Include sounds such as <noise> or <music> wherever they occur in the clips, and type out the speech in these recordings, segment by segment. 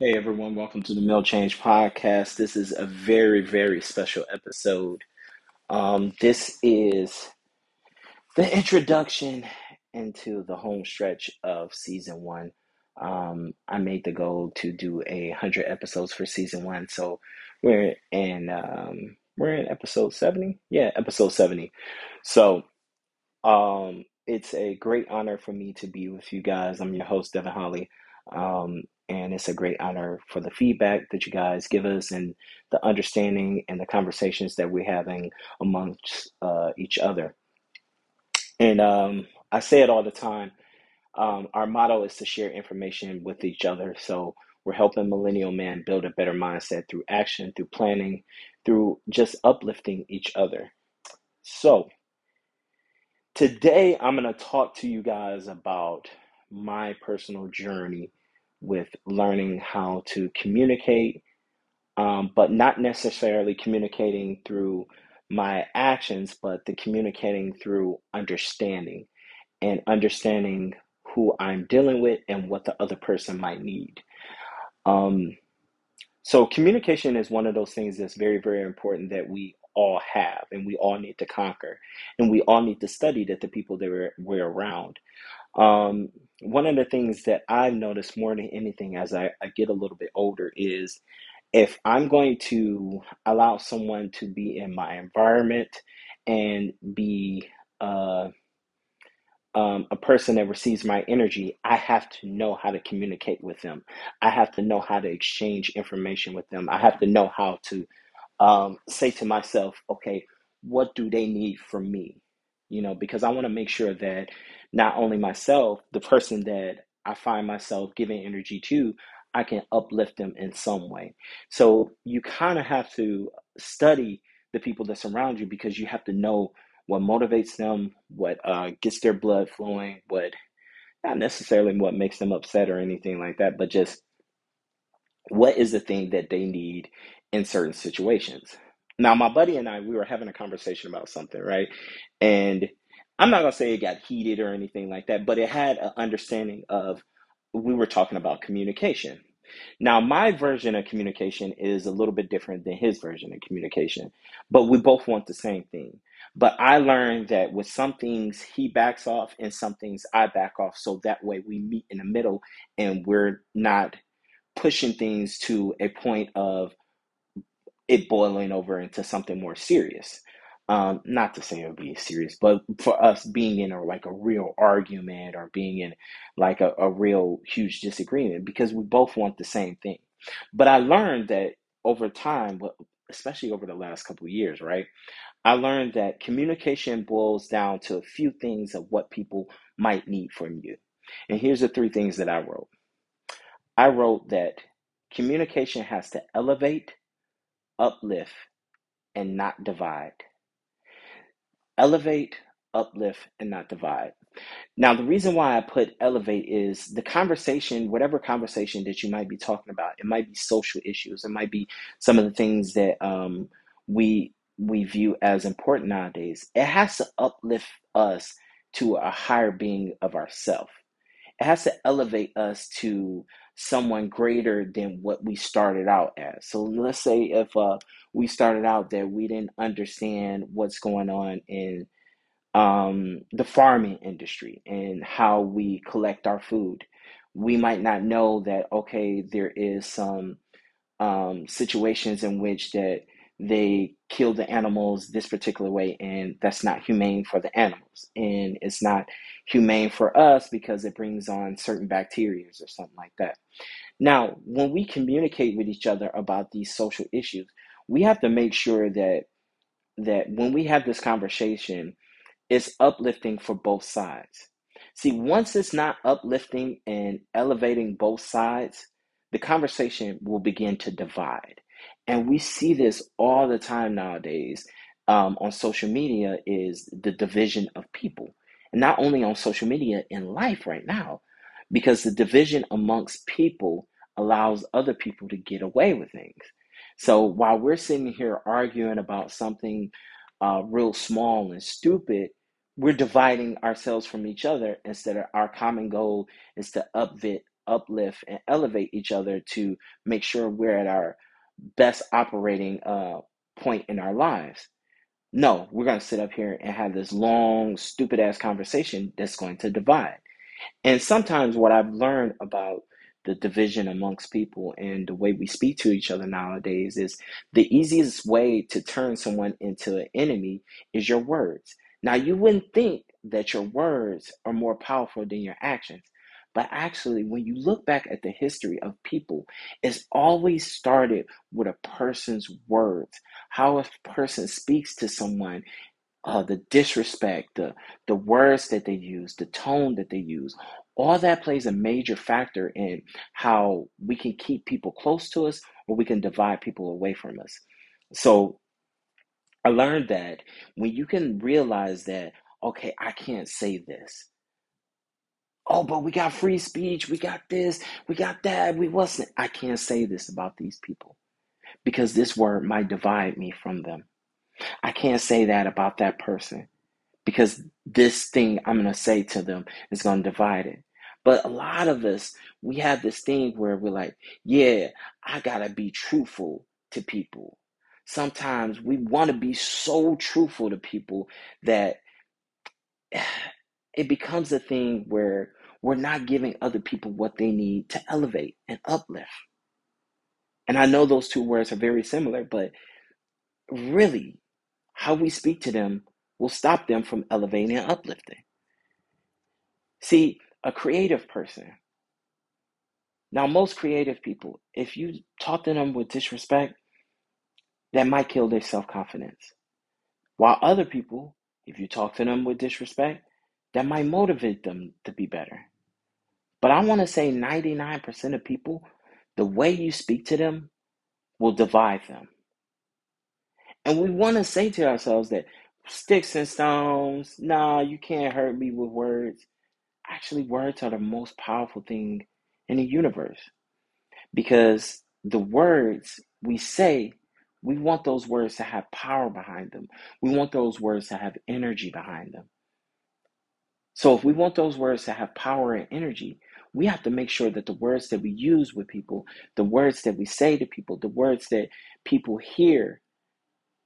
Hey everyone, welcome to the Mill Change Podcast. This is a very, very special episode. Um, this is the introduction into the home stretch of season one. Um, I made the goal to do a hundred episodes for season one, so we're in um, we're in episode seventy. Yeah, episode seventy. So um, it's a great honor for me to be with you guys. I'm your host, Devon Holley. Um, and it's a great honor for the feedback that you guys give us and the understanding and the conversations that we're having amongst uh, each other. And um, I say it all the time. Um, our motto is to share information with each other. So we're helping Millennial Man build a better mindset through action, through planning, through just uplifting each other. So Today, I'm going to talk to you guys about my personal journey with learning how to communicate, um, but not necessarily communicating through my actions, but the communicating through understanding and understanding who I'm dealing with and what the other person might need. Um, so, communication is one of those things that's very, very important that we all have and we all need to conquer and we all need to study that the people that we're, we're around um, one of the things that i've noticed more than anything as I, I get a little bit older is if i'm going to allow someone to be in my environment and be uh, um, a person that receives my energy, I have to know how to communicate with them. I have to know how to exchange information with them. I have to know how to um, say to myself, okay, what do they need from me? You know, because I want to make sure that not only myself, the person that I find myself giving energy to, I can uplift them in some way. So you kind of have to study the people that surround you because you have to know what motivates them, what uh, gets their blood flowing, what not necessarily what makes them upset or anything like that, but just what is the thing that they need in certain situations. Now, my buddy and I, we were having a conversation about something, right? And I'm not gonna say it got heated or anything like that, but it had an understanding of we were talking about communication. Now, my version of communication is a little bit different than his version of communication, but we both want the same thing. But I learned that with some things he backs off and some things I back off, so that way we meet in the middle and we're not pushing things to a point of it boiling over into something more serious. Um, not to say it would be serious, but for us being in a like a real argument or being in like a, a real huge disagreement because we both want the same thing. But I learned that over time, especially over the last couple of years, right? I learned that communication boils down to a few things of what people might need from you. And here's the three things that I wrote. I wrote that communication has to elevate, uplift, and not divide. Elevate, uplift, and not divide. Now, the reason why I put elevate is the conversation, whatever conversation that you might be talking about, it might be social issues, it might be some of the things that um, we we view as important nowadays. It has to uplift us to a higher being of ourself. It has to elevate us to someone greater than what we started out as. So let's say if uh, we started out that we didn't understand what's going on in um, the farming industry and how we collect our food. We might not know that okay, there is some um, situations in which that they kill the animals this particular way and that's not humane for the animals. And it's not humane for us because it brings on certain bacteria or something like that. Now when we communicate with each other about these social issues we have to make sure that that when we have this conversation it's uplifting for both sides. See once it's not uplifting and elevating both sides the conversation will begin to divide and we see this all the time nowadays um, on social media is the division of people. And not only on social media, in life right now, because the division amongst people allows other people to get away with things. So while we're sitting here arguing about something uh, real small and stupid, we're dividing ourselves from each other instead of our common goal is to uplift, uplift and elevate each other to make sure we're at our best operating uh, point in our lives. No, we're going to sit up here and have this long, stupid ass conversation that's going to divide. And sometimes what I've learned about the division amongst people and the way we speak to each other nowadays is the easiest way to turn someone into an enemy is your words. Now, you wouldn't think that your words are more powerful than your actions. But actually, when you look back at the history of people, it's always started with a person's words, how a person speaks to someone, uh, the disrespect, the the words that they use, the tone that they use, all that plays a major factor in how we can keep people close to us or we can divide people away from us. So I learned that when you can realize that, okay, I can't say this. Oh, but we got free speech, we got this, we got that, we wasn't. I can't say this about these people because this word might divide me from them. I can't say that about that person because this thing I'm going to say to them is going to divide it. But a lot of us, we have this thing where we're like, yeah, I got to be truthful to people. Sometimes we want to be so truthful to people that <sighs> it becomes a thing where we're not giving other people what they need to elevate and uplift. And I know those two words are very similar, but really, how we speak to them will stop them from elevating and uplifting. See, a creative person, now, most creative people, if you talk to them with disrespect, that might kill their self confidence. While other people, if you talk to them with disrespect, that might motivate them to be better. But I want to say 99% of people, the way you speak to them will divide them. And we want to say to ourselves that sticks and stones, nah, you can't hurt me with words. Actually, words are the most powerful thing in the universe because the words we say, we want those words to have power behind them. We want those words to have energy behind them. So, if we want those words to have power and energy, we have to make sure that the words that we use with people, the words that we say to people, the words that people hear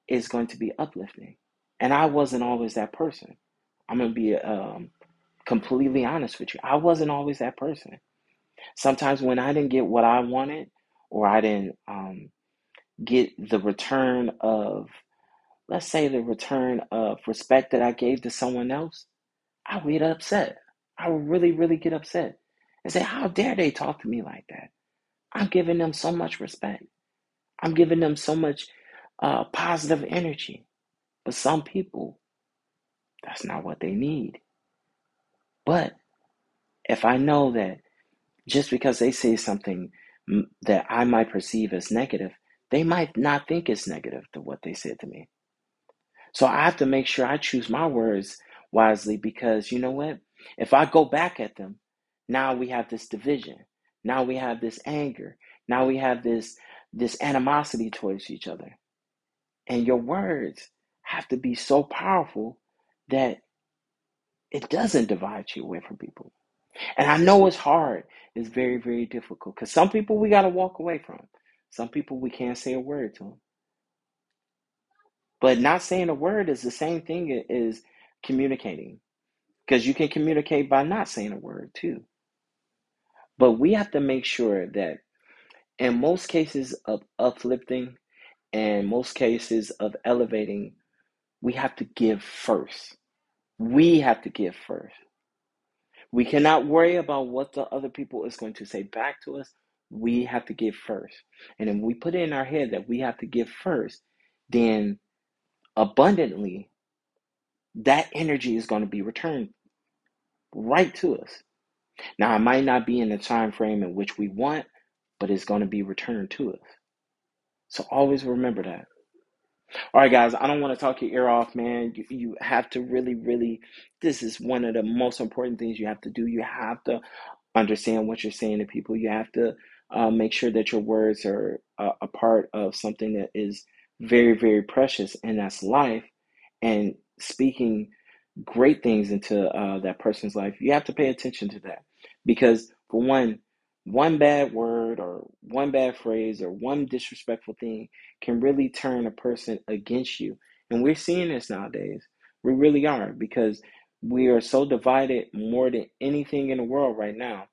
is going to be uplifting. And I wasn't always that person. I'm going to be um, completely honest with you. I wasn't always that person. Sometimes when I didn't get what I wanted, or I didn't um, get the return of, let's say, the return of respect that I gave to someone else, I would get upset. I would really, really get upset and say, How dare they talk to me like that? I'm giving them so much respect. I'm giving them so much uh, positive energy. But some people, that's not what they need. But if I know that just because they say something that I might perceive as negative, they might not think it's negative to what they said to me. So I have to make sure I choose my words wisely because you know what? If I go back at them, now we have this division. Now we have this anger. Now we have this this animosity towards each other. And your words have to be so powerful that it doesn't divide you away from people. And I know it's hard. It's very, very difficult because some people we got to walk away from. Some people we can't say a word to them. But not saying a word is the same thing as communicating because you can communicate by not saying a word too. But we have to make sure that in most cases of uplifting and most cases of elevating, we have to give first. We have to give first. We cannot worry about what the other people is going to say back to us. We have to give first. And if we put it in our head that we have to give first, then abundantly, that energy is going to be returned right to us. Now, it might not be in the time frame in which we want, but it's going to be returned to us. So always remember that. All right, guys, I don't want to talk your ear off, man. You, you have to really, really, this is one of the most important things you have to do. You have to understand what you're saying to people. You have to uh, make sure that your words are a, part of something that is very, very precious, and that's life. And speaking great things into uh, that person's life, you have to pay attention to that. Because, for one, one bad word or one bad phrase or one disrespectful thing can really turn a person against you. And we're seeing this nowadays. We really are because we are so divided more than anything in the world right now.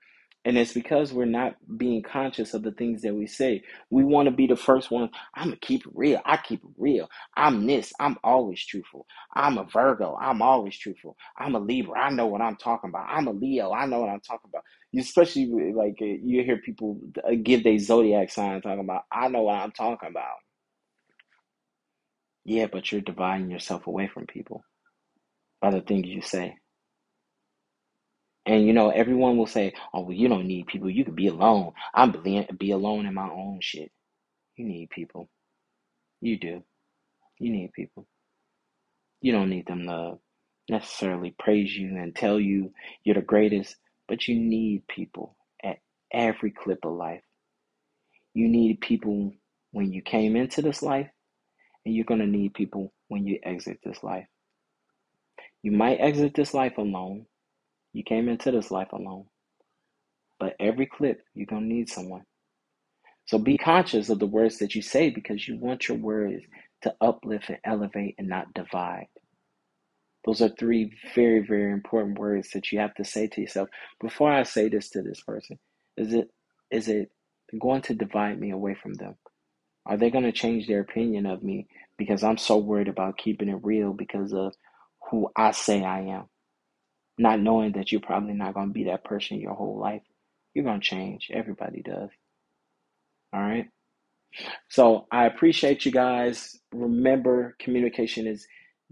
And it's because we're not being conscious of the things that we say. We want to be the first one. I'm going to keep it real. I keep it real. I'm this. I'm always truthful. I'm a Virgo. I'm always truthful. I'm a Libra. I know what I'm talking about. I'm a Leo. I know what I'm talking about especially like uh, you hear people uh, give their zodiac sign talking about i know what i'm talking about yeah but you're dividing yourself away from people by the things you say and you know everyone will say oh well you don't need people. You can be alone. I'm be, be alone in my own shit. You need people. You do. You need people. You don't need them to necessarily praise you and tell you you're the greatest but you need people at every clip of life. You need people when you came into this life, and you're going to need people when you exit this life. You might exit this life alone. You came into this life alone. But every clip, you're going to need someone. So be conscious of the words that you say because you want your words to uplift and elevate and not divide. Those are three very, very important words that you have to say to yourself. Before I say this to this person, is it is it going to divide me away from them? Are they going to change their opinion of me because I'm so worried about keeping it real because of who I say I am? Not knowing that you're probably not going to be that person your whole life. You're going to change. Everybody does. All right. So I appreciate you guys. Remember, communication is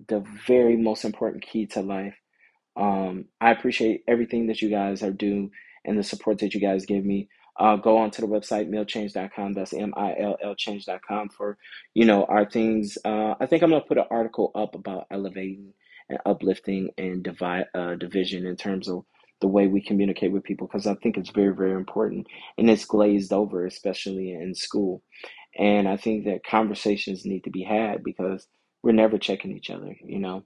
the very most important key to life. Um, I appreciate everything that you guys are doing and the support that you guys give me. Uh, go on to the website millchange.com. That's M-I-L-L change.com for, you know, our things. Uh, I think I'm going to put an article up about elevating and uplifting and divide, uh, division in terms of the way we communicate with people because I think it's very, very important and it's glazed over, especially in school. And I think that conversations need to be had because we're never checking each other, you know.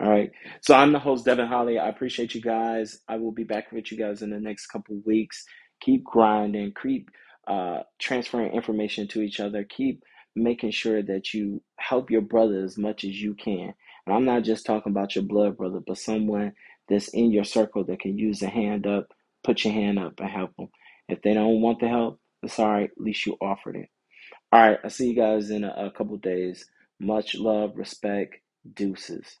All right. So I'm the host, Devon Holley. I appreciate you guys. I will be back with you guys in the next couple weeks. Keep grinding, keep uh, transferring information to each other, keep making sure that you help your brother as much as you can. And I'm not just talking about your blood brother, but someone that's in your circle that can use a hand up, put your hand up and help them. If they don't want the help, it's all right. At least you offered it. All right. I'll see you guys in a, a couple days. Much love, respect, deuces.